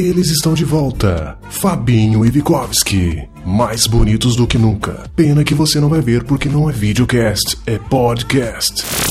Eles estão de volta. Fabinho e Vikovski. Mais bonitos do que nunca. Pena que você não vai ver porque não é videocast, é podcast.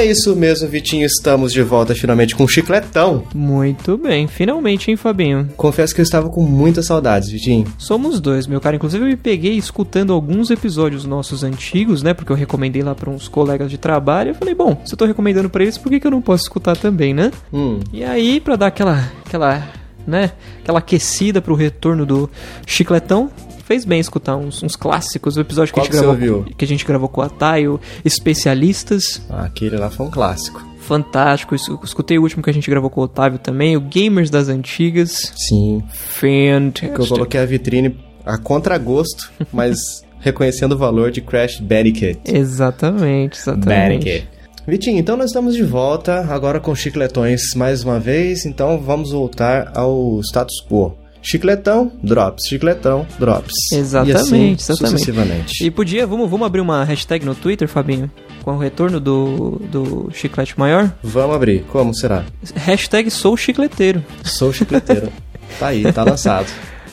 É isso mesmo, Vitinho. Estamos de volta finalmente com o chicletão. Muito bem, finalmente, hein, Fabinho? Confesso que eu estava com muitas saudades, Vitinho. Somos dois, meu cara. Inclusive, eu me peguei escutando alguns episódios nossos antigos, né? Porque eu recomendei lá para uns colegas de trabalho. Eu falei, bom, se eu tô recomendando para eles, por que, que eu não posso escutar também, né? Hum. E aí, pra dar aquela. aquela. né? Aquela aquecida pro retorno do chicletão. Fez bem escutar uns, uns clássicos, o episódio que Qual a, gente que gravou, que a gente gravou com a Taio, especialistas. Ah, aquele lá foi um clássico. Fantástico. Es- Escutei o último que a gente gravou com o Otávio também, o Gamers das Antigas. Sim. Fantástico. Que eu coloquei a vitrine a contragosto, mas reconhecendo o valor de Crash Bandicoot. Exatamente, exatamente. Vitinho, então nós estamos de volta agora com chicletões mais uma vez, então vamos voltar ao status quo. Chicletão, drops, chicletão, drops. Exatamente, e assim, exatamente. sucessivamente. E podia, vamos, vamos abrir uma hashtag no Twitter, Fabinho? Com o retorno do, do chiclete maior? Vamos abrir, como será? Hashtag sou chicleteiro. Sou chicleteiro. tá aí, tá lançado.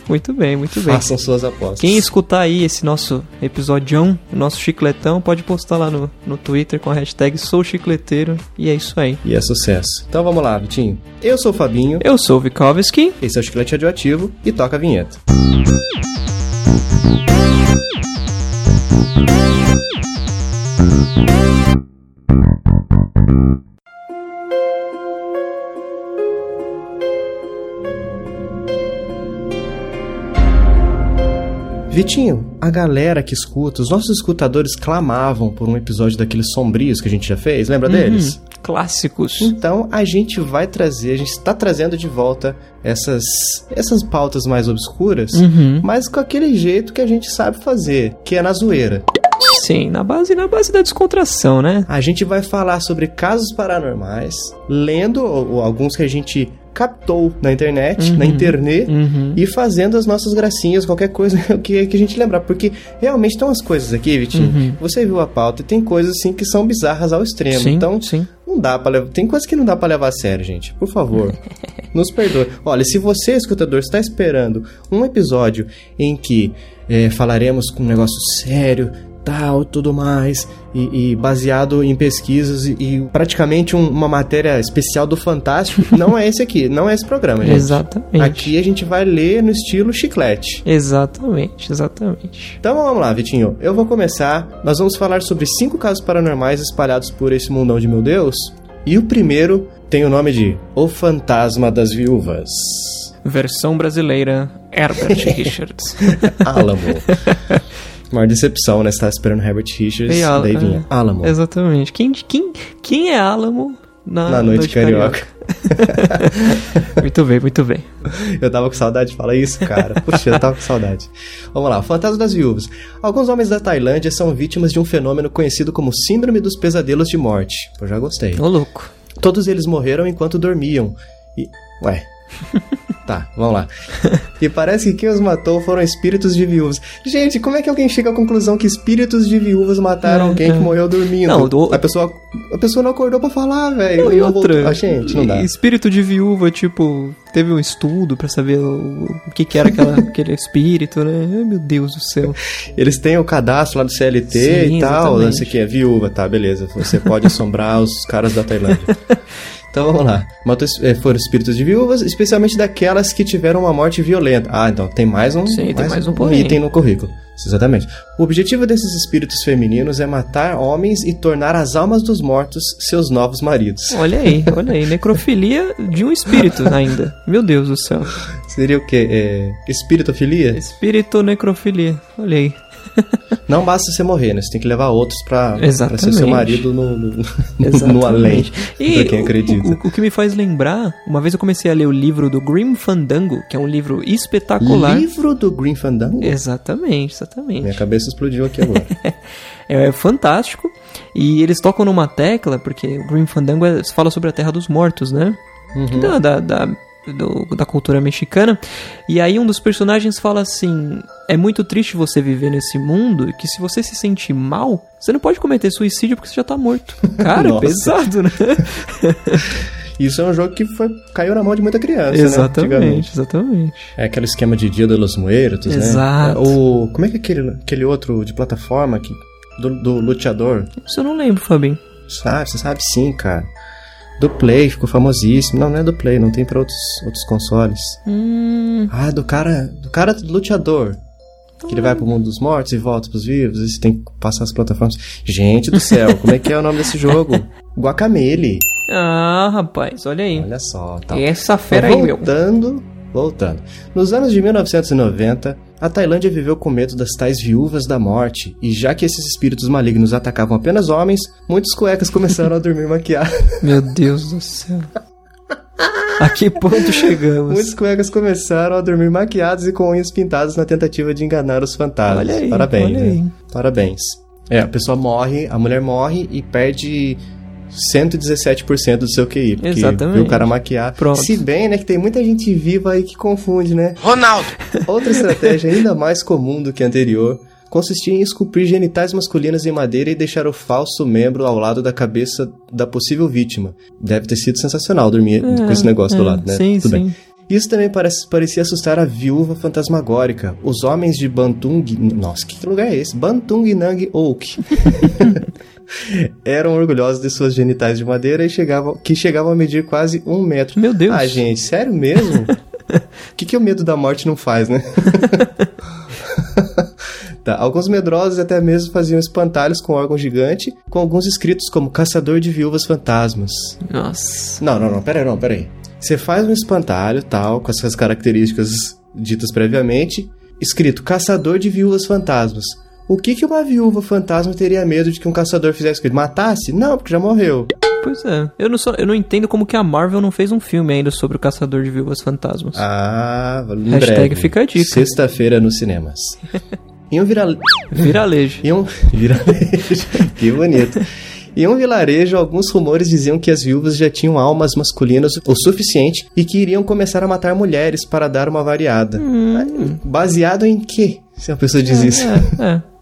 Muito bem, muito bem. Façam suas apostas. Quem escutar aí esse nosso episódio, o nosso chicletão, pode postar lá no, no Twitter com a hashtag sou chicleteiro. E é isso aí. E é sucesso. Então vamos lá, Vitinho. Eu sou o Fabinho, Eu sou o Vikovski. esse é o Chiclete Radioativo e toca a vinheta. Vitinho, a galera que escuta, os nossos escutadores clamavam por um episódio daqueles sombrios que a gente já fez, lembra deles? Uhum, Clássicos. Então a gente vai trazer, a gente está trazendo de volta essas, essas pautas mais obscuras, Uhum. mas com aquele jeito que a gente sabe fazer, que é na zoeira. Sim, na base, na base da descontração, né? A gente vai falar sobre casos paranormais, lendo ou- ou alguns que a gente captou na internet, na internet, Uhum. e fazendo as nossas gracinhas, qualquer coisa que, que a gente lembrar. Porque realmente tem umas coisas aqui, Vitinho. Você viu a pauta e tem coisas assim que são bizarras ao extremo. Uhum. Sim, então, sim. não dá para. Tem coisas que não dá pra levar a sério, gente. Por favor, nos perdoe. Olha, se você, escutador, está esperando um episódio em que é, falaremos com um negócio sério, tal, tudo mais, e, e baseado em pesquisas e, e praticamente um- uma matéria especial do Fantástico, não é esse aqui, não é esse programa, gente. Exatamente. Aqui a gente vai ler no estilo chiclete. Exatamente, exatamente. Então vamos lá, Vitinho. Eu vou começar. Nós vamos falar sobre cinco casos paranormais espalhados por esse mundão de meu Deus. E o primeiro tem o nome de O Fantasma das Viúvas. Versão brasileira, Herbert Richards. Alamo. Maior decepção, né? Você tava esperando Herbert Richards, Ei, Al- daí vinha é, Alamo. Exatamente. Quem, quem, quem é Alamo na, Na noite carioca. muito bem, muito bem. Eu tava com saudade de falar isso, cara. Puxa, eu tava com saudade. Vamos lá, Fantasma das Viúvas. Alguns homens da Tailândia são vítimas de um fenômeno conhecido como Síndrome dos Pesadelos de Morte. Eu já gostei. Ô, louco. Todos eles morreram enquanto dormiam. E. Ué. Tá, vamos lá. E parece que quem os matou foram espíritos de viúvas. Gente, como é que alguém chega à conclusão que espíritos de viúvas mataram É, alguém é. que morreu dormindo? Não, do- a, pessoa, a pessoa não acordou pra falar, velho. Não, e Não voltou. outra, Ah, gente, não dá. espírito de viúva, tipo, teve um estudo pra saber o, o que que era aquela, aquele espírito, né? Ai, meu Deus do céu. Eles têm o cadastro lá do CLT Sim, e tal. Não sei o que, é viúva, tá, beleza. Você pode assombrar os caras da Tailândia. Então vamos lá. Matou, eh, foram espíritos de viúvas, especialmente daquelas que tiveram uma morte violenta. Ah, então tem mais um, Sim, tem mais um porém. item no currículo. Exatamente. O objetivo desses espíritos femininos é matar homens e tornar as almas dos mortos seus novos maridos. Olha aí, olha aí. Necrofilia de um espírito ainda. Meu Deus do céu. Seria o quê? É, espiritofilia? Espírito necrofilia. Olha aí. Não basta você morrer, né? Você tem que levar outros pra, pra ser seu marido no, no, no, no além. E pra quem acredita. O, o, o que me faz lembrar, uma vez eu comecei a ler o livro do Grim Fandango, que é um livro espetacular. Livro do Green Fandango? Exatamente, exatamente. Minha cabeça explodiu aqui agora. É, fantástico. E eles tocam numa tecla, porque o Grim Fandango é- fala sobre a Terra dos Mortos, né? Uhum. Da, da, da do- da cultura mexicana. E aí um dos personagens fala assim: é muito triste você viver nesse mundo que se você se sentir mal, você não pode cometer suicídio porque você já tá morto. Cara, Nossa. pesado, né? Isso é um jogo que foi, caiu na mão de muita criança, né? exatamente, antigamente. exatamente. É aquele esquema de Dia de los Muertos, Exato. né? O, como é que é aquele, aquele outro de plataforma que, do, do luteador? Isso eu não lembro, Fabinho. Sabe, você sabe sim, cara. Do Play, ficou famosíssimo. Não, não é do Play, não tem pra outros, outros consoles. Hum, Ah, do cara, do cara do luteador. Que ele vai pro mundo dos mortos e volta pros vivos, e você tem que passar as plataformas. Gente do céu, como é que é o nome desse jogo? Guacamele. ah, rapaz, olha aí. Olha só, tá. Essa fera aí, meu. voltando, voltando. Nos anos de 1990, a Tailândia viveu com medo das tais viúvas da morte, e já que esses espíritos malignos atacavam apenas homens, muitos cuecas começaram a dormir maquiados. Meu Deus do céu. A que ponto chegamos? Muitos cuecas começaram a dormir maquiados e com unhas pintadas na tentativa de enganar os fantasmas. Olha aí, Parabéns, olha né? aí. Parabéns. É, a pessoa morre, a mulher morre e perde 117% do seu QI. Porque Exatamente. viu o cara maquiar. Pronto. Se bem, né, que tem muita gente viva aí que confunde, né? Ronaldo. Outra estratégia ainda mais comum do que a anterior consistia em esculpir genitais masculinos em madeira e deixar o falso membro ao lado da cabeça da possível vítima. Deve ter sido sensacional dormir com esse negócio do é, lado, né? sim, Tudo sim. bem. Isso também parece, parecia assustar a viúva fantasmagórica. Os homens de Bantung... Nossa, que lugar é esse? Bantung Nang Oak. Eram orgulhosos de suas genitais de madeira e chegavam, que chegavam a medir quase um metro. Meu Deus. Ah, gente, sério mesmo? O que, que o medo da morte não faz, né? Tá, alguns medrosos até mesmo faziam espantalhos com órgão gigante, com alguns escritos como Caçador de Viúvas Fantasmas. Nossa. Não, não, não, peraí, não, peraí. Você faz um espantalho, tal, com essas características ditas previamente, escrito Caçador de Viúvas Fantasmas. O que, que uma viúva fantasma teria medo de que um caçador fizesse ele? Matasse? Não, porque já morreu. Pois é. Eu não, eu não entendo como que a Marvel não fez um filme ainda sobre o Caçador de Viúvas Fantasmas. Ah, em Hashtag breve. fica a dica. Sexta-feira nos cinemas. Em um viral... Viralejo. Em um vilarejo. que bonito. Em um vilarejo, alguns rumores diziam que as viúvas já tinham almas masculinas o suficiente e que iriam começar a matar mulheres para dar uma variada. Baseado em quê? Se a pessoa diz isso. É, é.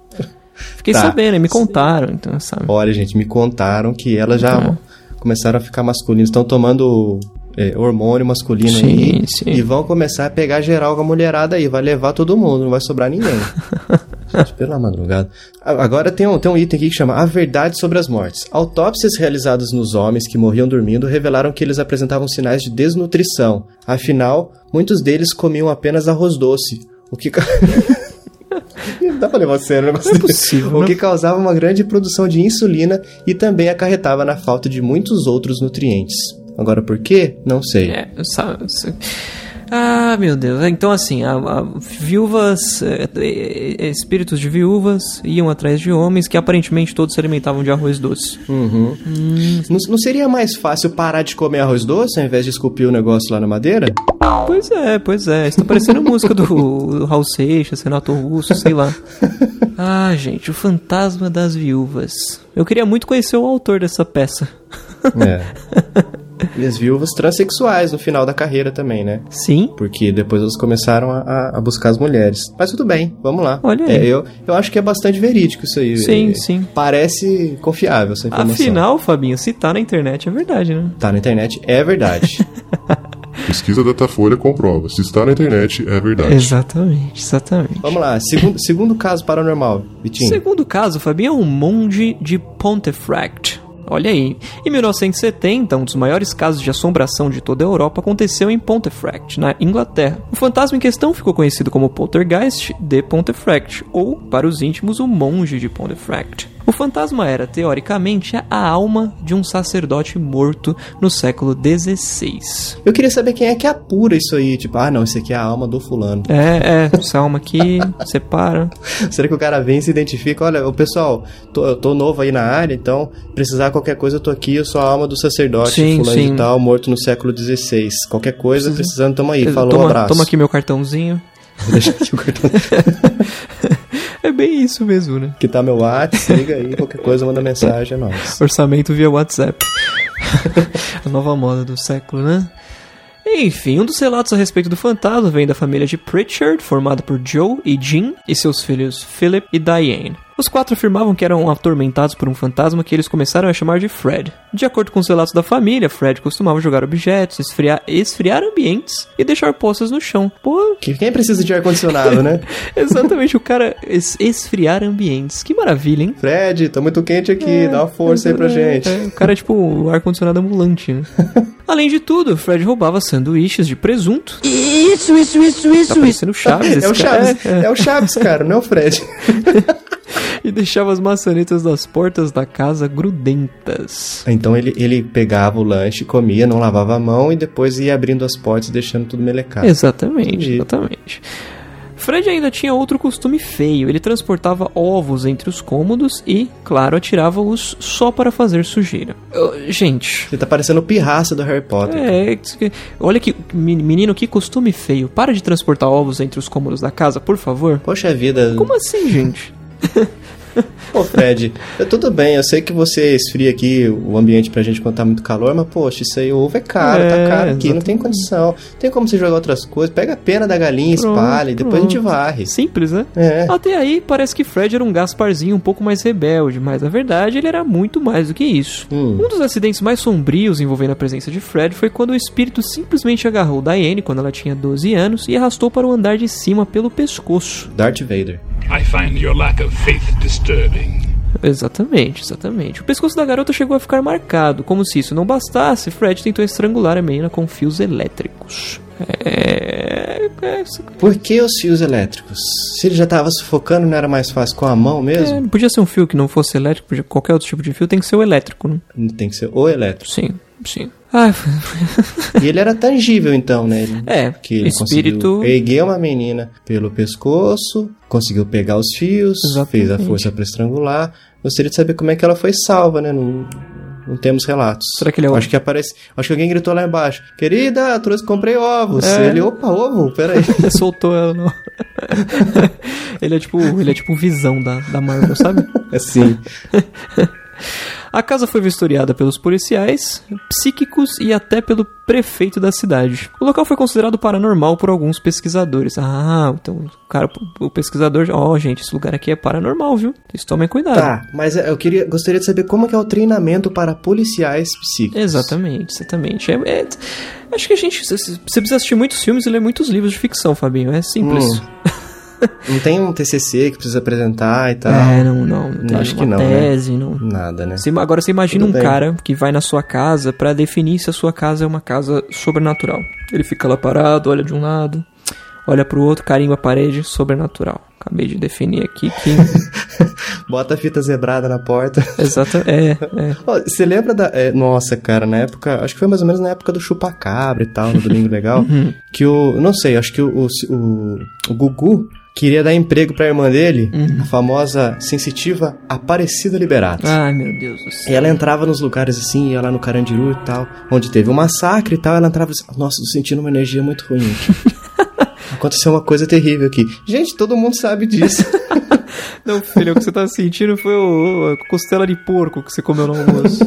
Fiquei Tá. sabendo, me contaram, então, sabe? Olha, gente, me contaram que elas já Tá. começaram a ficar masculinas. Estão tomando é, hormônio masculino Sim, aí. sim. E vão começar a pegar geral com a mulherada aí. Vai levar todo mundo, não vai sobrar ninguém. Gente, pela madrugada. Agora tem um, tem um item aqui que chama A Verdade sobre as Mortes. Autópsias realizadas nos homens que morriam dormindo revelaram que eles apresentavam sinais de desnutrição. Afinal, muitos deles comiam apenas arroz doce. O que. Não dá pra levar a sério o negócio Não é desse. possível, O né? que causava uma grande produção de insulina e também acarretava na falta de muitos outros nutrientes. Agora, por quê? Não sei. É, sabe, se- Ah, meu Deus. Então, assim, a, a- viúvas, é, é, espíritos de viúvas iam atrás de homens que aparentemente todos se alimentavam de arroz doce. Uhum. Não, não seria mais fácil parar de comer arroz doce ao invés de esculpir o negócio lá na madeira? Pois é, pois é. Isso tá parecendo música do, do Raul Seixas, Renato Russo, sei lá. Ah, gente, o fantasma das viúvas. Eu queria muito conhecer o autor dessa peça. É. e as viúvas transexuais no final da carreira também, né? Sim. Porque depois elas começaram a- a, a buscar as mulheres. Mas tudo bem, vamos lá. Olha aí. É, eu, eu acho que é bastante verídico isso aí. Sim, É, sim. Parece confiável essa informação. Afinal, Fabinho, se tá na internet é verdade, né? Tá na internet, é verdade. Pesquisa Datafolha comprova. Se está na internet, é verdade. Exatamente, exatamente. vamos lá, segundo, segundo caso paranormal, Vitinho. Segundo caso, Fabinho, é um monge de Pontefract. Olha aí. Em 1970, um dos maiores casos de assombração de toda a Europa aconteceu em Pontefract, na Inglaterra. O fantasma em questão ficou conhecido como Poltergeist de Pontefract, ou, para os íntimos, o monge de Pontefract. O fantasma era, teoricamente, a alma de um sacerdote morto no século XVI. Eu queria saber quem é que apura isso aí. Tipo, ah, não, esse aqui é a alma do fulano. É, é, essa alma aqui, separa. Será que o cara vem e se identifica? Olha, o pessoal, tô, eu tô novo aí na área, então precisar qualquer coisa, eu tô aqui, eu sou a alma do sacerdote, Sim, fulano sim. de tal, morto no século XVI. Qualquer coisa, precisando, tamo aí. Falou, toma, abraço. toma aqui meu cartãozinho. Deixa aqui o cartão. Bem isso mesmo, né? que tá meu WhatsApp, liga aí, qualquer coisa, manda mensagem, é nóis. Orçamento via WhatsApp. a nova moda do século, né? Enfim, um dos relatos a respeito do fantasma vem da família de Pritchard, formada por Joe e Jean, e seus filhos Philip e Diane. Os quatro afirmavam que eram atormentados por um fantasma que eles começaram a chamar de Fred. De acordo com os relatos da família, Fred costumava jogar objetos, esfriar, esfriar ambientes e deixar poças no chão. Pô, Que- Quem precisa de ar-condicionado, né? exatamente, o cara es- esfriar ambientes. Que maravilha, hein? Fred, tá muito quente aqui, dá uma força aí pra gente. É, o cara é tipo o ar-condicionado ambulante, né? Além de tudo, Fred roubava sanduíches de presunto. Isso, isso, isso, Tá isso, isso. parecendo Chaves, esse É o cara. Chaves, É, é. é o Chaves, cara, não é o Fred. E deixava as maçanetas das portas da casa grudentas. Então ele, ele pegava o lanche, comia, não lavava a mão e depois ia abrindo as portas e deixando tudo melecado. Exatamente, Entendi. exatamente. Fred ainda tinha outro costume feio. Ele transportava ovos entre os cômodos e, claro, atirava-os só para fazer sujeira. Eu- gente, Você tá parecendo o pirraça do Harry Potter. é, olha que menino, que costume feio. Para de transportar ovos entre os cômodos da casa, por favor. Poxa vida. Como assim, gente? Pô, Fred, tudo bem, eu sei que você esfria aqui o ambiente pra gente quando tá muito calor, mas poxa, isso aí, o ovo é caro, É, tá caro aqui, não tem exatamente. condição. Tem como você jogar outras coisas, pega a pena da galinha, Pronto, espalha e depois a gente varre. Simples, né? É. Até aí, parece que Fred era um Gasparzinho um pouco mais rebelde, mas na verdade ele era muito mais do que isso. Hum. Um dos acidentes mais sombrios envolvendo a presença de Fred foi quando o espírito simplesmente agarrou Diane quando ela tinha 12 anos e arrastou para o andar de cima pelo pescoço. Darth Vader. I find your lack of faith disturbing. Exatamente, exatamente. O pescoço da garota chegou a ficar marcado. Como se isso não bastasse, Fred tentou estrangular a menina com fios elétricos. É. é, Por que os fios elétricos? Se ele já tava sufocando, não era mais fácil com a mão mesmo? é, podia ser um fio que não fosse elétrico, qualquer outro tipo de fio tem que ser o elétrico, né? Tem que ser o elétrico. Sim, sim. Ah, E ele era tangível, então, né? Ele- É, que ele espírito- conseguiu erguer uma menina pelo pescoço, conseguiu pegar os fios, Exatamente. fez a força pra estrangular. Gostaria de saber como é que ela foi salva, né? Não, não temos relatos. Será que ele é o- Acho que aparece. Acho que alguém gritou lá embaixo. Querida, trouxe, comprei ovos. É. Ele, opa, ovo, peraí. soltou ela, não. ele é tipo, ele é tipo visão da, da Marvel, sabe? assim. A casa foi vistoriada pelos policiais, psíquicos e até pelo prefeito da cidade. O local foi considerado paranormal por alguns pesquisadores. Ah, então o cara, o pesquisador, ó, gente, esse lugar aqui é paranormal, viu? Vocês tomem cuidado. Tá, mas eu queria, gostaria de saber como que é o treinamento para policiais psíquicos. Exatamente, exatamente. É, é- acho que a gente. Você precisa assistir muitos filmes e ler muitos livros de ficção, Fabinho. É simples. Hum, Não tem um TCC que precisa apresentar e tal. É, não, não. não Acho que não, né? tese, não. Nada, né? Você- agora você imagina Tudo um bem. cara que vai na sua casa pra definir se a sua casa é uma casa sobrenatural. Ele fica lá parado, olha de um lado, olha pro outro, carimba a parede, sobrenatural. Acabei de definir aqui que. Bota a fita zebrada na porta. Exato, é, é. Você lembra da. é, nossa, cara, na época. Acho que foi mais ou menos na época do chupacabra e tal, no Domingo Legal. Uhum. Que o. Não sei, acho que o, o, o Gugu queria dar emprego pra irmã dele, Uhum. a famosa sensitiva Aparecida Liberato. Ai, meu Deus do céu. E ela entrava nos lugares assim, ia lá no Carandiru e tal, onde teve um massacre e tal, ela entrava assim, nossa, tô sentindo uma energia muito ruim aqui. Aconteceu uma coisa terrível aqui. Gente, todo mundo sabe disso. Não, filho, o que você tá sentindo foi o, a costela de porco que você comeu no almoço.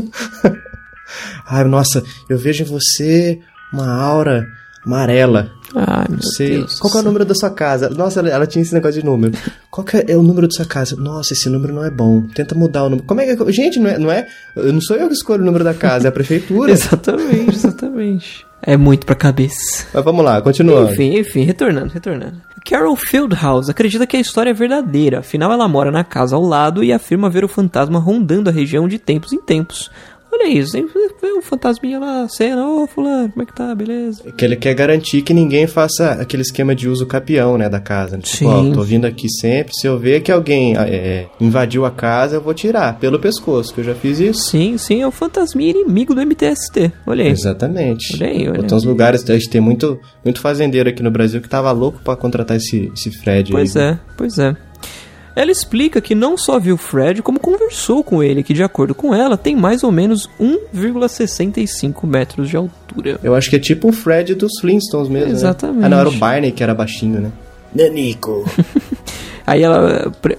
Ai, nossa, eu vejo em você uma aura amarela. Ai, meu Sei. Deus. Qual é o número da sua casa? Nossa, ela, ela tinha esse negócio de número. Qual que é o número da sua casa? Nossa, esse número não é bom. Tenta mudar o número. Como é que. Gente, não é, não é. Não sou eu que escolho o número da casa, é a prefeitura. Exatamente, exatamente. É muito pra cabeça. Mas vamos lá, continuando. Enfim, enfim, retornando, retornando. Carol Fieldhouse acredita que a história é verdadeira, afinal ela mora na casa ao lado e afirma ver o fantasma rondando a região de tempos em tempos. Olha isso, vê um fantasminha lá, cena, ô fulano, como é que tá, beleza? Que ele quer garantir que ninguém faça aquele esquema de uso capião, né, da casa. Tipo, Sim. ó, tô vindo aqui sempre, se eu ver que alguém é, invadiu a casa, eu vou tirar pelo pescoço, que eu já fiz isso. Sim, sim, é o fantasminha inimigo do MTST, olha aí. Exatamente. Olha aí, olha Tem uns lugares, a gente tem muito, muito fazendeiro aqui no Brasil que tava louco pra contratar esse, esse Fred Pois aí. é, pois é. Ela explica que não só viu Fred, como conversou com ele, que de acordo com ela, tem mais ou menos 1,65 metros de altura. Eu acho que é tipo o Fred dos Flintstones mesmo. né? Exatamente. Ah, não, era o Barney que era baixinho, né? Nanico. Aí ela pre-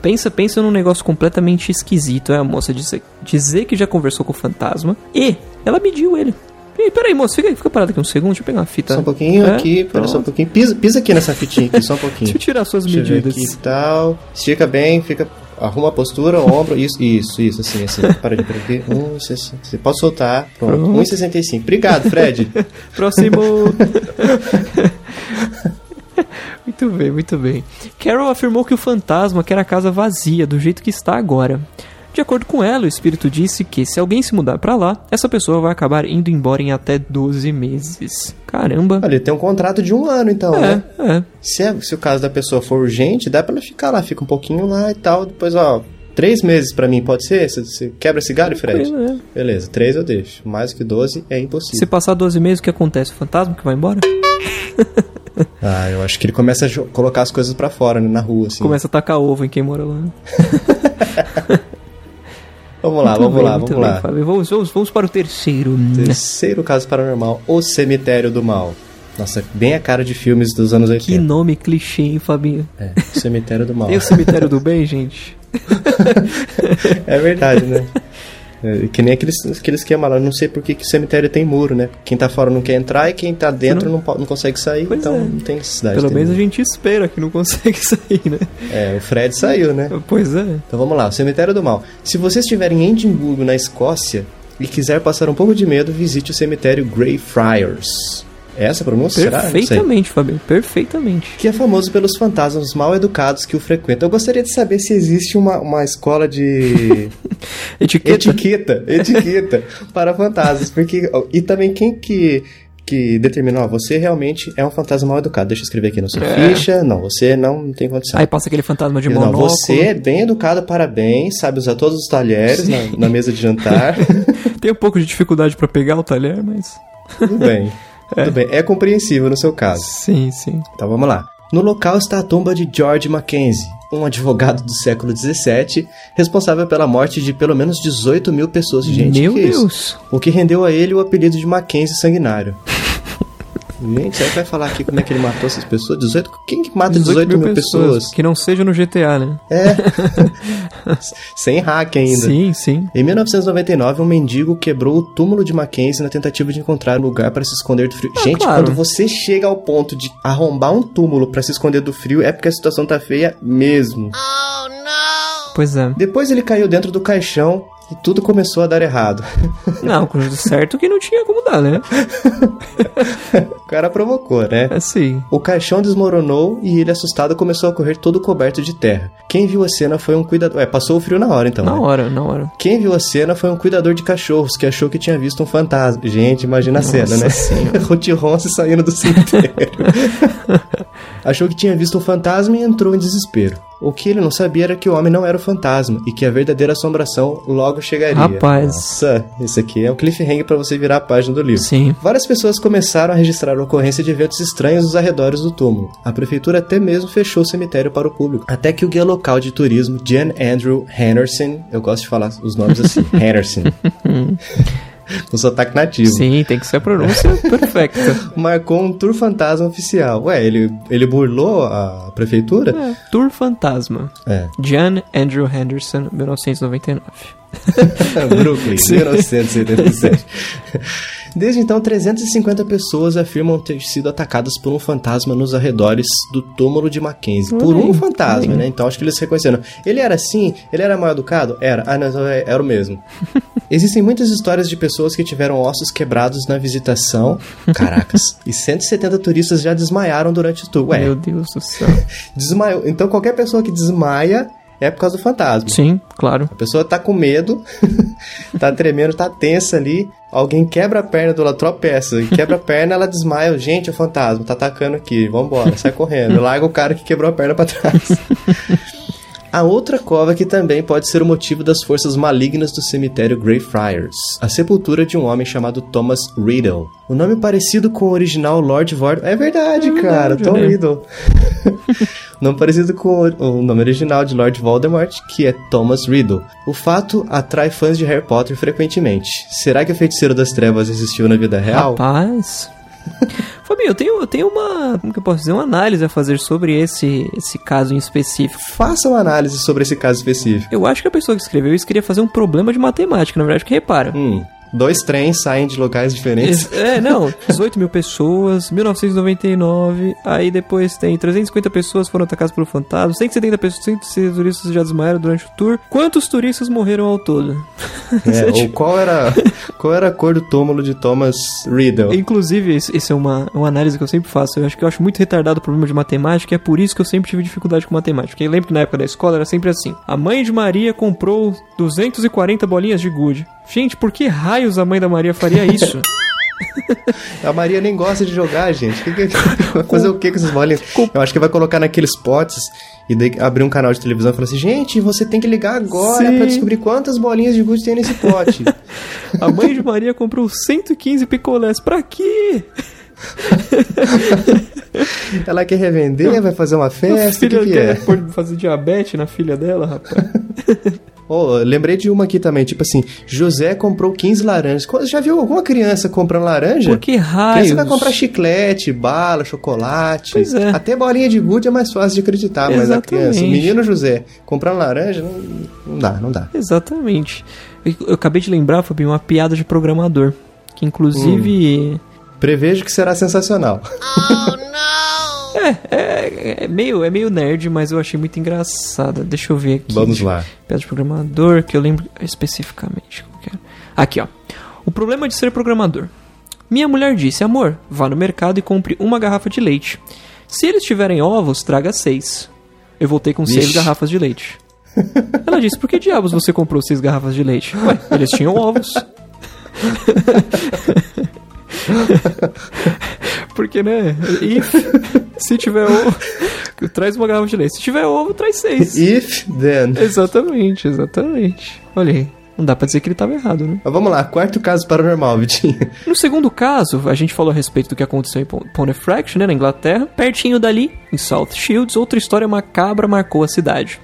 pensa, pensa num negócio completamente esquisito, é a moça dizer, dizer que já conversou com o fantasma e ela mediu ele. Ei, peraí, moço, fica, fica parado aqui um segundo, deixa eu pegar uma fita. Só um pouquinho É, aqui, pera só um pouquinho. Pisa, pisa aqui nessa fitinha aqui, só um pouquinho. Deixa eu tirar suas Deixa medidas. aqui e tal. Estica bem, fica. Arruma a postura, ombro, isso, isso, isso, assim, assim. Para de aqui. Um, você pode soltar. Pronto. Pronto. 1,65. Obrigado, Fred. Próximo. muito bem, muito bem. Carol afirmou que o fantasma quer a casa vazia, do jeito que está agora. De acordo com ela, o espírito disse que se alguém se mudar pra lá, essa pessoa vai acabar indo embora em até 12 meses. Caramba. Olha, tem um contrato de um ano, então, né? É, é. Se, é- se o caso da pessoa for urgente, dá pra ela ficar lá, fica um pouquinho lá e tal. Depois, ó, três meses pra mim, pode ser? Você, quebra esse galho, Fred? É. Beleza, três eu deixo. Mais que 12 é Se impossível. passar 12 meses, o que acontece? O fantasma que vai embora? Ah, eu acho que ele começa a colocar as coisas pra fora, né, na rua, assim. Começa a tacar ovo em quem mora lá. Vamos lá, Muito vamos bem, lá, vamos bem, lá. Fábio. Vamos, vamos, vamos para o terceiro. Terceiro caso paranormal, O Cemitério do Mal. Nossa, bem a cara de filmes dos anos Que 80. nome clichê, hein, Fabinho? É, O Cemitério do Mal. Tem o cemitério do bem, gente? É verdade, né? É, que nem aquele, aquele esquema lá, não sei por que, cemitério tem muro, né? Quem tá fora não quer entrar e quem tá dentro não, po- não consegue sair, Pois então é. não tem necessidade. Pelo menos a gente espera que não consegue sair, né? É, o Fred saiu, né? Pois é. Então vamos lá, o Cemitério do Mal. Se você estiver em Edimburgo, na Escócia, e quiser passar um pouco de medo, visite o cemitério Greyfriars. Essa pronúncia? Será? Não. Perfeitamente, Fabinho. Perfeitamente. que é famoso pelos fantasmas mal educados que o frequentam. Eu gostaria de saber se existe uma, uma escola de Etiqueta. etiqueta, etiqueta para fantasmas, porque e também quem que que determina, ó, você realmente é um fantasma mal educado. Deixa eu escrever aqui na sua É. ficha. Não, você não tem condição. Aí passa aquele fantasma de não, monóculo. você é bem educado, parabéns, sabe usar todos os talheres na, na mesa de jantar. Tem um pouco de dificuldade pra pegar o talher, mas... Tudo bem. Tudo bem. É compreensível no seu caso. Sim, sim. Então vamos lá. No local está a tumba de George Mackenzie, um advogado do século XVII, responsável pela morte de pelo menos 18 mil pessoas. Gente, Meu que é isso? Deus. O que rendeu a ele o apelido de Mackenzie Sanguinário. Gente, será que vai falar aqui como é que ele matou essas pessoas? 18? Quem que mata 18, mil, pessoas? Que não seja no GTA, né? É. Sem hack ainda. Sim, sim. Em 1999, um mendigo quebrou o túmulo de Mackenzie na tentativa de encontrar um lugar para se esconder do frio. Ah, Gente, claro. quando você chega ao ponto de arrombar um túmulo para se esconder do frio, é porque a situação tá feia mesmo. Pois é. Depois ele caiu dentro do caixão e tudo começou a dar errado. Não, certo que não tinha como dar, né? o cara provocou, né? Assim. O caixão desmoronou e ele, assustado, começou a correr todo coberto de terra. Quem viu a cena foi um cuidador. É, passou o frio na hora então. Na né? hora, na hora. Quem viu a cena foi um cuidador de cachorros que achou que tinha visto um fantasma. Gente, imagina a cena, né? Ruth Ronce saindo do cemitério. achou que tinha visto um fantasma e entrou em desespero. O que ele não sabia era que o homem não era o fantasma e que a verdadeira assombração logo chegaria. Rapaz. Nossa, isso aqui é um cliffhanger pra você virar a página do livro. Sim. Várias pessoas começaram a registrar a ocorrência de eventos estranhos nos arredores do túmulo. A prefeitura até mesmo fechou o cemitério para o público. Até que o guia local de turismo, Jan Andrew Henderson, eu gosto de falar os nomes assim, Henderson, com sotaque nativo, Sim, tem que ser a pronúncia perfeita. marcou um tour fantasma oficial. Ué, ele, ele burlou a prefeitura? É, Tour Fantasma. É. John Andrew Henderson, 1999. Brooklyn, 1977. Desde então, 350 pessoas afirmam ter sido atacadas por um fantasma nos arredores do túmulo de Mackenzie. Por um fantasma, né? Então acho que eles reconheceram. Ele era assim? Ele era mal educado? Era. Ah, não, então é- era o mesmo. Existem muitas histórias de pessoas que tiveram ossos quebrados na visitação. Caracas. e 170 turistas já desmaiaram durante o tour. Ué, Meu Deus do céu. desmaiou. Então qualquer pessoa que desmaia é por causa do fantasma. Sim, claro. A pessoa tá com medo, tá tremendo, tá tensa ali. Alguém quebra a perna do lado, tropeça, e quebra a perna, ela desmaia. Gente, é o fantasma, tá atacando aqui, vambora, sai correndo. Larga o cara que quebrou a perna pra trás. A outra cova que também pode ser o motivo das forças malignas do cemitério Greyfriars, a sepultura de um homem chamado Thomas Riddle. O nome parecido com o original Lord Voldemort. É verdade, cara, verdade, Tom né? Riddle. nome parecido com o o nome original de Lord Voldemort, que é Thomas Riddle. O fato atrai fãs de Harry Potter frequentemente. Será que o feiticeiro das trevas existiu na vida real? Rapaz. Fabinho, eu tenho, eu tenho uma. Como que eu posso dizer? Uma análise a fazer sobre esse, esse caso em específico. Faça uma análise sobre esse caso específico. Eu acho que a pessoa que escreveu isso queria fazer um problema de matemática, na verdade, porque repara. Hum, Dois trens saem de locais diferentes. É, não, 18 mil pessoas, 1999, aí depois tem 350 pessoas foram atacadas pelo fantasma, 170 pessoas, 160 turistas já desmaiaram durante o tour. Quantos turistas morreram ao todo? É, ou qual era, qual era a cor do túmulo de Thomas Riddle? Inclusive, esse esse é uma, uma análise que eu sempre faço. Eu acho que eu acho muito retardado o problema de matemática, e é por isso que eu sempre tive dificuldade com matemática. Porque eu lembro que na época da escola era sempre assim: a mãe de Maria comprou 240 bolinhas de gude. Gente, por que raios a mãe da Maria faria isso? A Maria nem gosta de jogar, gente. Que que- vai fazer o que com essas bolinhas? Eu acho que vai colocar naqueles potes e daí abrir um canal de televisão e falar assim: gente, você tem que ligar agora Sim. pra descobrir quantas bolinhas de gude tem nesse pote. A mãe de Maria comprou 115 picolés. Pra quê? Ela quer revender, vai fazer uma festa, o que, que é? fazer diabetes na filha dela, rapaz. Oh, lembrei de uma aqui também, tipo assim, José comprou 15 laranjas. Já viu alguma criança comprando laranja? Por que Criança raios? vai comprar chiclete, bala, chocolate. Pois é. Até bolinha de gude é mais fácil de acreditar, mas a Exatamente. criança, o menino José, comprando laranja, não, não dá, não dá. Exatamente. Eu, eu acabei de lembrar, Fabinho, uma piada de programador. Que inclusive. Prevejo que será sensacional. É, é, é meio, é meio nerd, mas eu achei muito engraçada. Deixa eu ver aqui. Vamos lá. Piada de programador, que eu lembro especificamente. qual que era. Aqui, ó. O problema de ser programador. Minha mulher disse, amor, vá no mercado e compre uma garrafa de leite. Se eles tiverem ovos, traga seis. Eu voltei com seis garrafas de leite. Ela disse, por que diabos você comprou seis garrafas de leite? Ué, eles tinham ovos. Porque, né? If, se tiver ovo, traz uma garrafa de leite. Se tiver ovo, traz seis. If, then. Exatamente, exatamente. Olha aí. Não dá pra dizer que ele tava errado, né? Mas vamos lá, quarto caso paranormal, Vitinho. No segundo caso, a gente falou a respeito do que aconteceu em Pon- Pontefract, né, na Inglaterra. Pertinho dali, em South Shields, outra história macabra marcou a cidade.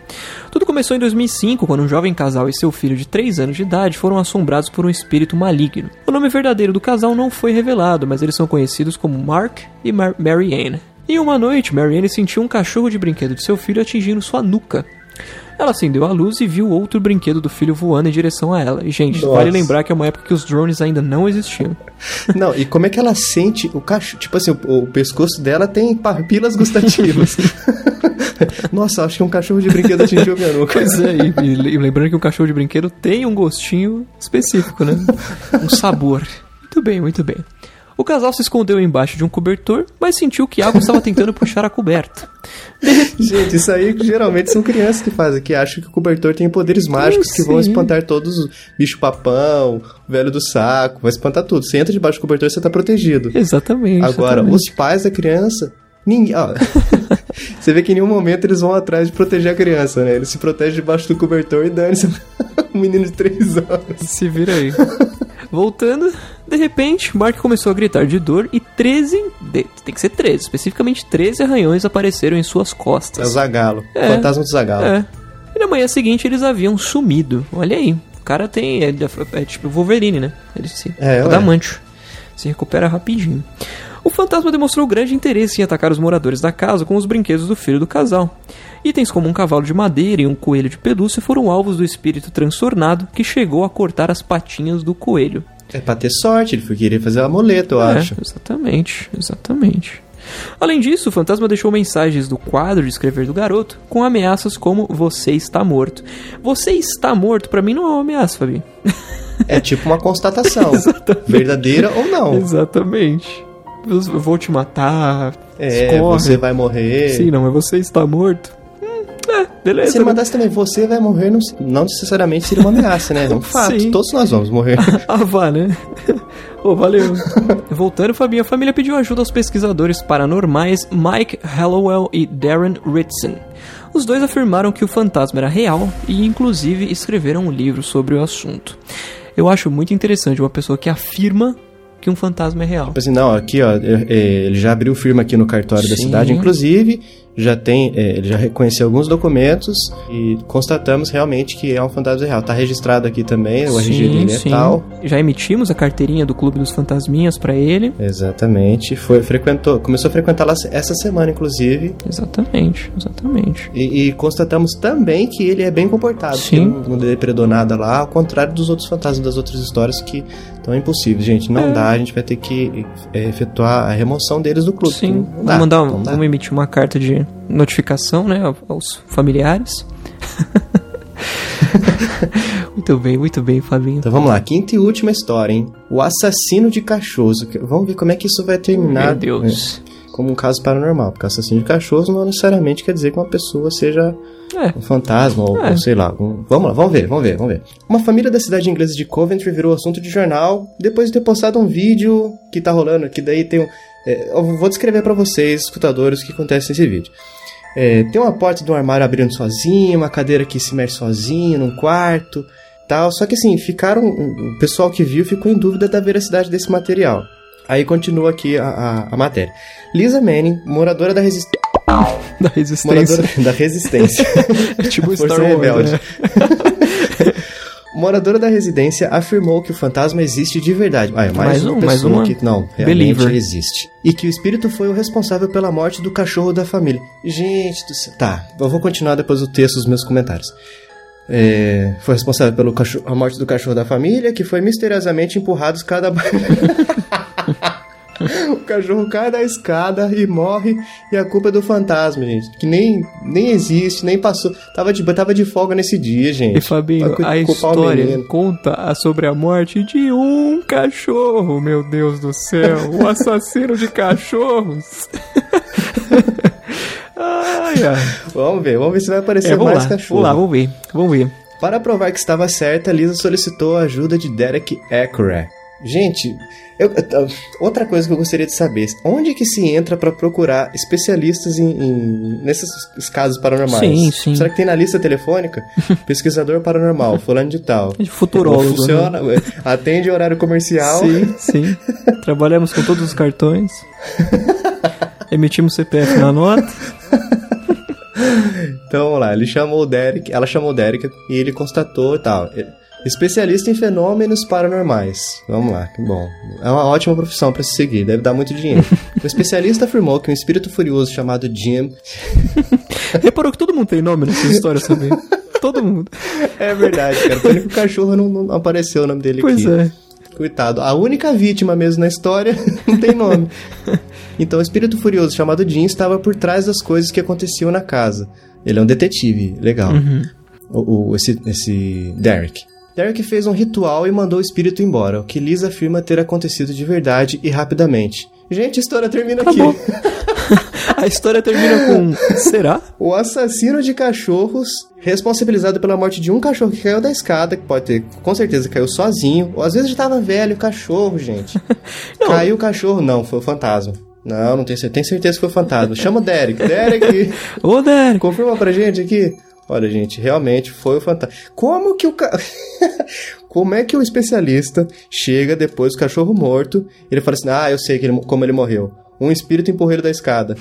Tudo começou em 2005, quando um jovem casal e seu filho de 3 anos de idade foram assombrados por um espírito maligno. O nome verdadeiro do casal não foi revelado, mas eles são conhecidos como Mark e Mar Mary Ann. Em uma noite, Mary Ann sentiu um cachorro de brinquedo de seu filho atingindo sua nuca. Ela acendeu a luz e viu outro brinquedo do filho voando em direção a ela. E, gente, Nossa. vale lembrar que é uma época que os drones ainda não existiam. Não, e como é que ela sente o cachorro? Tipo assim, o, o pescoço dela tem papilas gustativas. Nossa, acho que um cachorro de brinquedo atingiu minha nuca. Pois é, e, e le- lembrando que um cachorro de brinquedo tem um gostinho específico, né? Um sabor. Muito bem, muito bem. O casal se escondeu embaixo de um cobertor, mas sentiu que algo estava tentando puxar a coberta. Gente, isso aí geralmente são crianças que fazem, que acham que o cobertor tem poderes mágicos que vão espantar todos os bicho papão, o velho do saco, vai espantar tudo. Você entra debaixo do cobertor, você tá protegido. Exatamente. Agora, exatamente. os pais da criança, ninguém. ó, você vê que em nenhum momento eles vão atrás de proteger a criança, né? Eles se protegem debaixo do cobertor e dane-se um menino de 3 anos. Se vira aí. Voltando, de repente, Mark começou a gritar de dor e 13, de- tem que ser 13, especificamente 13 arranhões apareceram em suas É o costas. Zagalo. É. Fantasma do Zagalo. É. E na manhã seguinte eles haviam sumido. Olha aí. O cara tem. É, é tipo o Wolverine, né? Ele se. É. Se recupera rapidinho. O fantasma demonstrou grande interesse em atacar os moradores da casa com os brinquedos do filho do casal. Itens como um cavalo de madeira e um coelho de pelúcia foram alvos do espírito transtornado que chegou a cortar as patinhas do coelho. É pra ter sorte, ele foi querer fazer o amuleto, eu É, acho. Exatamente, exatamente. Além disso, o fantasma deixou mensagens do quadro de escrever do garoto com ameaças como você está morto. Você está morto pra mim não é uma ameaça, Fabi. É tipo uma constatação. verdadeira ou não. Exatamente. Eu vou te matar. É, escorre. você vai morrer. Sim, não, mas você está morto. É, beleza. Se ele né? mandasse também, você vai morrer, não, não necessariamente seria uma ameaça, né? É um fato. Sim. Todos nós vamos morrer. Ah, vá, né? Ô, valeu. Voltando, Fabinho, a família pediu ajuda aos pesquisadores paranormais Mike Hallowell e Darren Ritson. Os dois afirmaram que o fantasma era real e, inclusive, escreveram um livro sobre o assunto. Eu acho muito interessante uma pessoa que afirma que um fantasma é real. Tipo assim, não, aqui ó, é, é, ele já abriu firma aqui no cartório da Sim. cidade, inclusive já tem, é, ele já reconheceu alguns documentos e constatamos realmente que é um fantasma real. Tá registrado aqui também, o RG dele é tal. Já emitimos a carteirinha do Clube dos Fantasminhas pra ele. Exatamente. Foi, frequentou, começou a frequentar lá essa semana, inclusive. Exatamente, exatamente. E, e constatamos também que ele é bem comportado. Sim. que Não, não depredou nada lá, ao contrário dos outros fantasmas das outras histórias que estão impossíveis. Gente, não É. dá, a gente vai ter que é, efetuar a remoção deles do clube. Sim, Não vamos dá, mandar, um- vamos emitir uma carta de notificação, né, aos familiares. muito bem, muito bem, Fabinho. Então vamos lá, quinta e última história, hein? O assassino de cachorros. Vamos ver como é que isso vai terminar. Meu Deus. Como um caso paranormal, porque assassino de cachorros não necessariamente quer dizer que uma pessoa seja É, um fantasma ou, É. ou sei lá. um- Vamos lá, vamos ver, vamos ver, vamos ver. Uma família da cidade inglesa de Coventry virou assunto de jornal depois de ter postado um vídeo que tá rolando, que daí tem um. é, eu vou descrever pra vocês, escutadores, o que acontece nesse vídeo. É, tem uma porta de um armário abrindo sozinha, uma cadeira que se mexe sozinha num quarto, tal. Só que assim, ficaram. O pessoal que viu ficou em dúvida da veracidade desse material. Aí continua aqui a, a, a matéria. Lisa Manning, moradora da resistência. da resistência. Moradora da resistência. É tipo Força Star Wars, Rebelde. né? Moradora da residência afirmou que o fantasma existe de verdade. Ah, é mais, Mais uma um, mais pessoa uma que não, realmente believer. existe. E que o espírito foi o responsável pela morte do cachorro da família. Gente do céu. Tá, eu vou continuar depois do texto dos meus comentários. É, foi responsável pela morte do cachorro da família, que foi misteriosamente empurrado escada abaixo. O cachorro cai da escada e morre, e a culpa é do fantasma, gente. Que nem, nem existe, nem passou. Tava de, tava de folga nesse dia, gente. E Fabinho, a história conta a- sobre a morte de um cachorro, meu Deus do céu, o assassino de cachorros. ai, ai. Vamos ver, vamos ver se vai aparecer É, mais lá, cachorro. vamos lá, vamos ver, vamos ver. Para provar que estava certa, Lisa solicitou a ajuda de Derek Ackray. Gente, eu- outra coisa que eu gostaria de saber, onde que se entra para procurar especialistas em, em- nesses casos paranormais? Sim, sim. Será que tem na lista telefônica? Pesquisador paranormal, fulano de tal. É de futurólogo, Funciona, atende horário comercial. Sim, sim. Trabalhamos com todos os cartões. Emitimos CPF na nota. Então vamos lá, ele chamou o Derek, ela chamou o Derek e ele constatou e tal. Especialista em fenômenos paranormais. Vamos lá, que bom. É uma ótima profissão para se seguir, deve dar muito dinheiro. o especialista afirmou que um espírito furioso chamado Jim. Reparou que todo mundo tem nome nessa história, sabe? Todo mundo. É verdade, cara. O cachorro não, não apareceu o nome dele Pois aqui. é. Coitado. A única vítima mesmo na história não tem nome. Então, o espírito furioso chamado Jim estava por trás das coisas que aconteciam na casa. Ele é um detetive, legal. O, o- esse, esse Derek. Derek fez um ritual e mandou o espírito embora, o que Lisa afirma ter acontecido de verdade e rapidamente. Gente, a história termina Acabou. aqui. A história termina com. Será? O assassino de cachorros, responsabilizado pela morte de um cachorro que caiu da escada, que pode ter, com certeza caiu sozinho, ou às vezes já tava velho o cachorro, gente. Não. Caiu o cachorro, não, foi o fantasma. Não, não tenho certeza, tenho certeza que foi o fantasma. Chama o Derek. Derek, Ô, Derek. confirma pra gente aqui. Olha, gente, realmente foi o fantasma. Como que o ca... Como é que o especialista chega depois do cachorro morto, ele fala assim: "Ah, eu sei que ele- como ele morreu. Um espírito empurrou ele da escada."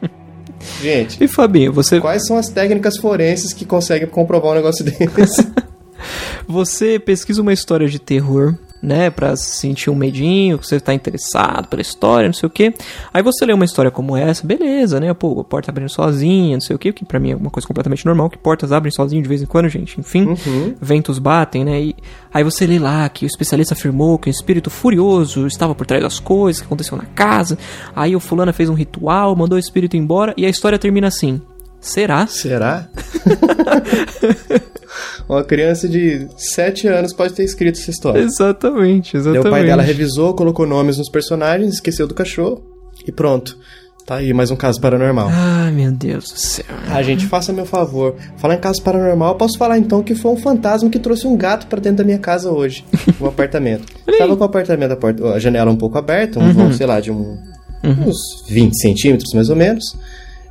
gente, E Fabinho, você, Quais são as técnicas forenses que conseguem comprovar um negócio desse? você pesquisa uma história de terror, né? Pra sentir um medinho, que você tá interessado pela história, não sei o quê. Aí você lê uma história como essa, beleza, né? Pô, a porta abrindo sozinha, não sei o quê, que pra mim é uma coisa completamente normal, que portas abrem sozinho de vez em quando, gente. Enfim, Uhum. ventos batem, né? E aí você lê lá que o especialista afirmou que um espírito furioso estava por trás das coisas que aconteceu na casa. Aí o fulano fez um ritual, mandou o espírito embora, e a história termina assim. Será? Será? Uma criança de 7 anos pode ter escrito essa história. Exatamente, Daí exatamente. o pai dela revisou, colocou nomes nos personagens, esqueceu do cachorro e pronto. Tá aí mais um caso paranormal. Ai, meu Deus do céu. Ah, gente, faça meu favor. Falar em caso paranormal, eu posso falar então que foi um fantasma que trouxe um gato pra dentro da minha casa hoje, no apartamento. Tava com o apartamento, a, porta- a janela um pouco aberta, um vão, sei lá, de um, uns 20 centímetros mais ou menos.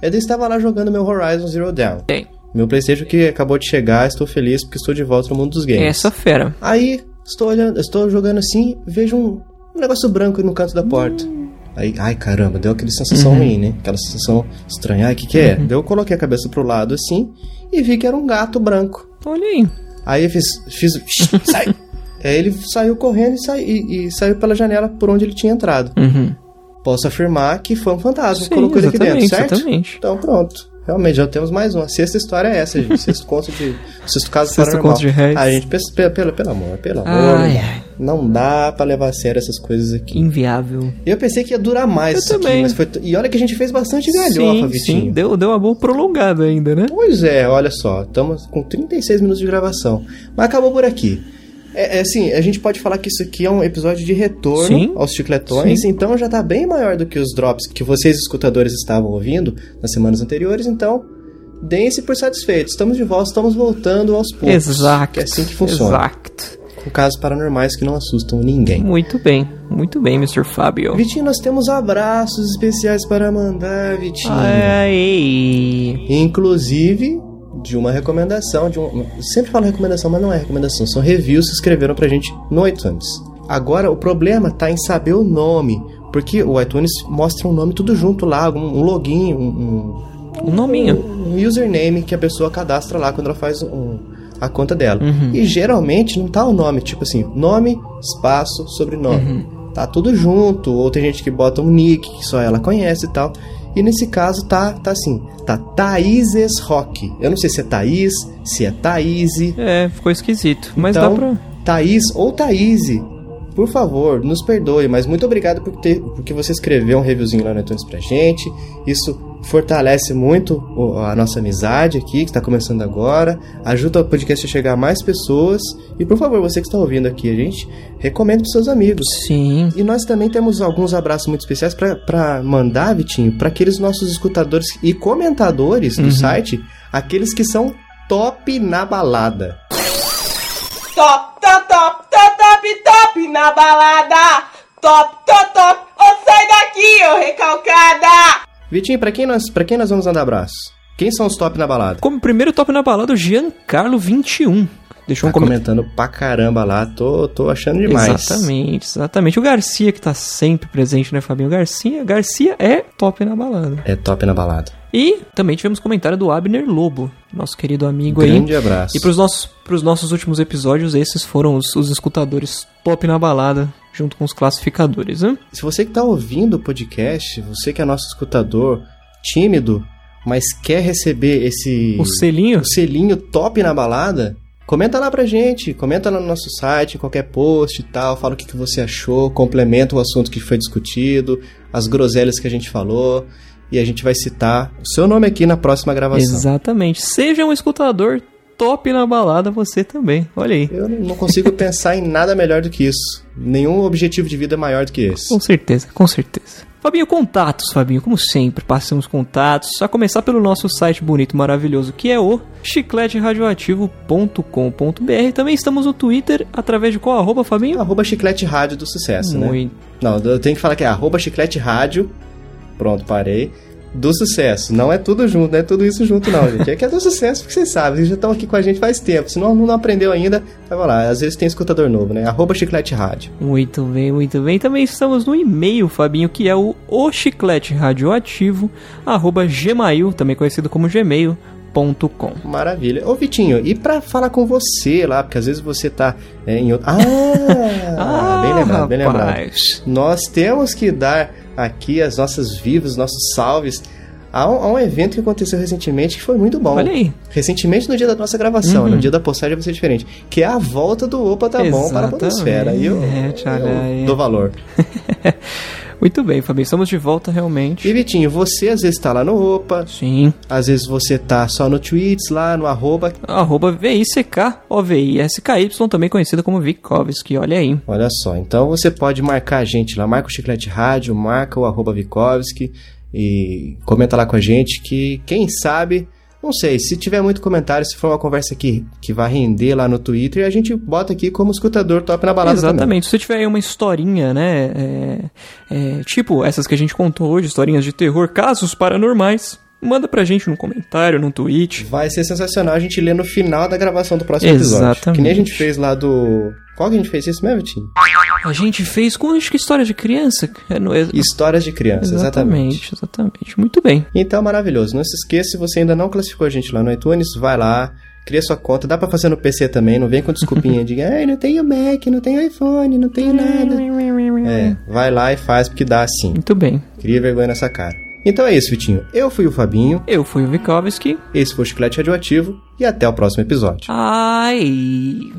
Eu estava lá jogando meu Horizon Zero Dawn. Tem. Meu Playstation que acabou de chegar, estou feliz porque estou de volta no mundo dos games. Essa fera. Aí, estou olhando, estou jogando assim, vejo um, um negócio branco no canto da porta. Aí, ai caramba, deu aquela sensação ruim, né? Aquela sensação estranha. Ai, o que, que é? Daí eu coloquei a cabeça pro lado assim e vi que era um gato branco. Olha aí. Aí eu fiz. fiz sai! Aí ele saiu correndo e, sai, e, e saiu pela janela por onde ele tinha entrado. Uhum. Posso afirmar que foi um fantasma Sim, que colocou ele aqui dentro, certo? exatamente. Então pronto. Realmente, já temos mais uma. Sexta história é essa, gente. Sexto conto de. Sexto caso Sexto paranormal. conto de réis. Ah, gente, pelo, pelo, pelo, amor, pelo amor. Ai, não dá. ai. Não dá pra levar a sério essas coisas aqui. Inviável. Eu pensei que ia durar mais Eu isso aqui, também. mas foi. E olha que a gente fez bastante galhofa, sim, Vitinho. sim. Deu, deu uma boa prolongada ainda, né? Pois é, olha só, estamos com 36 minutos de gravação. Mas acabou por aqui. É, é assim, a gente pode falar que isso aqui é um episódio de retorno Sim. aos chicletões, então já tá bem maior do que os drops que vocês, escutadores, estavam ouvindo nas semanas anteriores, então deem-se por satisfeitos. Estamos de volta, estamos voltando aos poucos. Exato. É assim que funciona. Exato. Com casos paranormais que não assustam ninguém. Muito bem. Muito bem, Mr. Fábio. Vitinho, nós temos abraços especiais para mandar, Vitinho. Aí. Inclusive de uma recomendação, de um, sempre falo recomendação, mas não é recomendação, são reviews que escreveram pra gente no iTunes. Agora o problema tá em saber o nome, porque o iTunes mostra um nome tudo junto lá, um, um login, um, Um nominho. um, um username que a pessoa cadastra lá quando ela faz um- a conta dela. Uhum. E geralmente não tá o nome, tipo assim, nome, espaço, sobrenome. Uhum. Tá tudo junto, ou tem gente que bota um nick que só ela conhece e tal. E nesse caso tá, tá assim, tá Thaíses Rock. Eu não sei se é Thaís, se é Thaíse. É, ficou esquisito. Mas então, dá pra. Thaís ou Thaíse, por favor, nos perdoe, mas muito obrigado por ter, porque você escreveu um reviewzinho lá no iTunes pra gente. Isso fortalece muito a nossa amizade aqui, que está começando agora. Ajuda o podcast a chegar a mais pessoas. E por favor, você que está ouvindo aqui a gente, recomende para seus amigos. Sim. E nós também temos alguns abraços muito especiais para mandar, Vitinho, para aqueles nossos escutadores e comentadores do site, aqueles que são top na balada. Top, top, top, top, top, top na balada. Top, top, top. Ô, sai daqui, ô recalcada. Vitinho, para quem nós, para quem nós vamos mandar abraço? Quem são os top na balada? Como primeiro top na balada, o Giancarlo21. Deixou um Tá comentário. comentando pra caramba lá, tô, tô achando demais. Exatamente, exatamente. O Garcia que tá sempre presente, né, Fabinho? Garcia, Garcia é top na balada. É top na balada. E também tivemos comentário do Abner Lobo, nosso querido amigo Grande aí. abraço. E pros nossos, pros nossos últimos episódios, esses foram os, os escutadores top na balada, junto com os classificadores, né? Se você que tá ouvindo o podcast, você que é nosso escutador, tímido, mas quer receber esse O selinho. o selinho top na balada, comenta lá pra gente, comenta lá no nosso site, qualquer post e tal, fala o que, que você achou, complementa o assunto que foi discutido, as groselhas que a gente falou, e a gente vai citar o seu nome aqui na próxima gravação. Exatamente. Seja um escutador top na balada você também. Olha aí. Eu não consigo pensar em nada melhor do que isso. Nenhum objetivo de vida é maior do que esse. Com certeza, com certeza. Fabinho, contatos, Fabinho, como sempre, passamos contatos. A começar pelo nosso site bonito, maravilhoso, que é o chicleteradioativo.com.br. Também estamos no Twitter, através de qual arroba, Fabinho? Arroba chiclete rádio do sucesso, né? Muito. Não, eu tenho que falar que é arroba chiclete rádio. Pronto, parei. Do sucesso. Não é tudo junto, não é tudo isso junto, não, gente. É que é do sucesso, porque vocês sabem, vocês já estão aqui com a gente faz tempo. Se não, não aprendeu ainda, vai lá. Às vezes tem escutador novo, né? Arroba chiclete rádio. Muito bem, muito bem. Também estamos no e-mail, Fabinho, que é o o chiclete radioativo, arroba gmail, também conhecido como gmail.com. Maravilha. Ô, Vitinho, e pra falar com você lá, porque às vezes você tá é, em outro. Ah! bem lembrado, bem lembrado. Nós temos que dar aqui as nossas vivas, nossos salves a um, um evento que aconteceu recentemente que foi muito bom. Olha aí. Recentemente no dia da nossa gravação, Uhum. no dia da postagem vai ser diferente. Que é a volta do Opa Tá Bom para a Exatamente. Podosfera. E eu, É, eu é. dou valor. Muito bem, Fabinho, estamos de volta realmente. E Vitinho, você às vezes tá lá no Opa, Sim. às vezes você tá só no tweets, lá no arroba. Arroba VICK-OVI-SKY, também conhecida como Vikovski, olha aí. Olha só, então você pode marcar a gente lá, marca o Chiclete Rádio, marca o arroba Vikovski e comenta lá com a gente que, quem sabe, não sei, se tiver muito comentário, se for uma conversa que, que vai render lá no Twitter, a gente bota aqui como escutador top na balada também. Exatamente. Se você tiver aí uma historinha, né? é, é, tipo essas que a gente contou hoje, historinhas de terror, casos paranormais. Manda pra gente no comentário, no tweet. Vai ser sensacional a gente ler no final da gravação do próximo episódio. Exatamente. Que nem a gente fez lá do. Qual que a gente fez isso mesmo, Vitinho? A gente fez com acho que história de criança. É no- Histórias de criança, exatamente. Exatamente, exatamente. Muito bem. Então, maravilhoso. Não se esqueça, se você ainda não classificou a gente lá no iTunes, vai lá, cria sua conta. Dá pra fazer no PC também, não vem com desculpinha de ai, não tenho Mac, não tenho iPhone, não tenho nada. É, vai lá e faz, porque dá sim. Muito bem. Cria vergonha nessa cara. Então é isso, Vitinho. Eu fui o Fabinho. Eu fui o Vikovski. Esse foi o Chiclete Radioativo. E até o próximo episódio. Ai.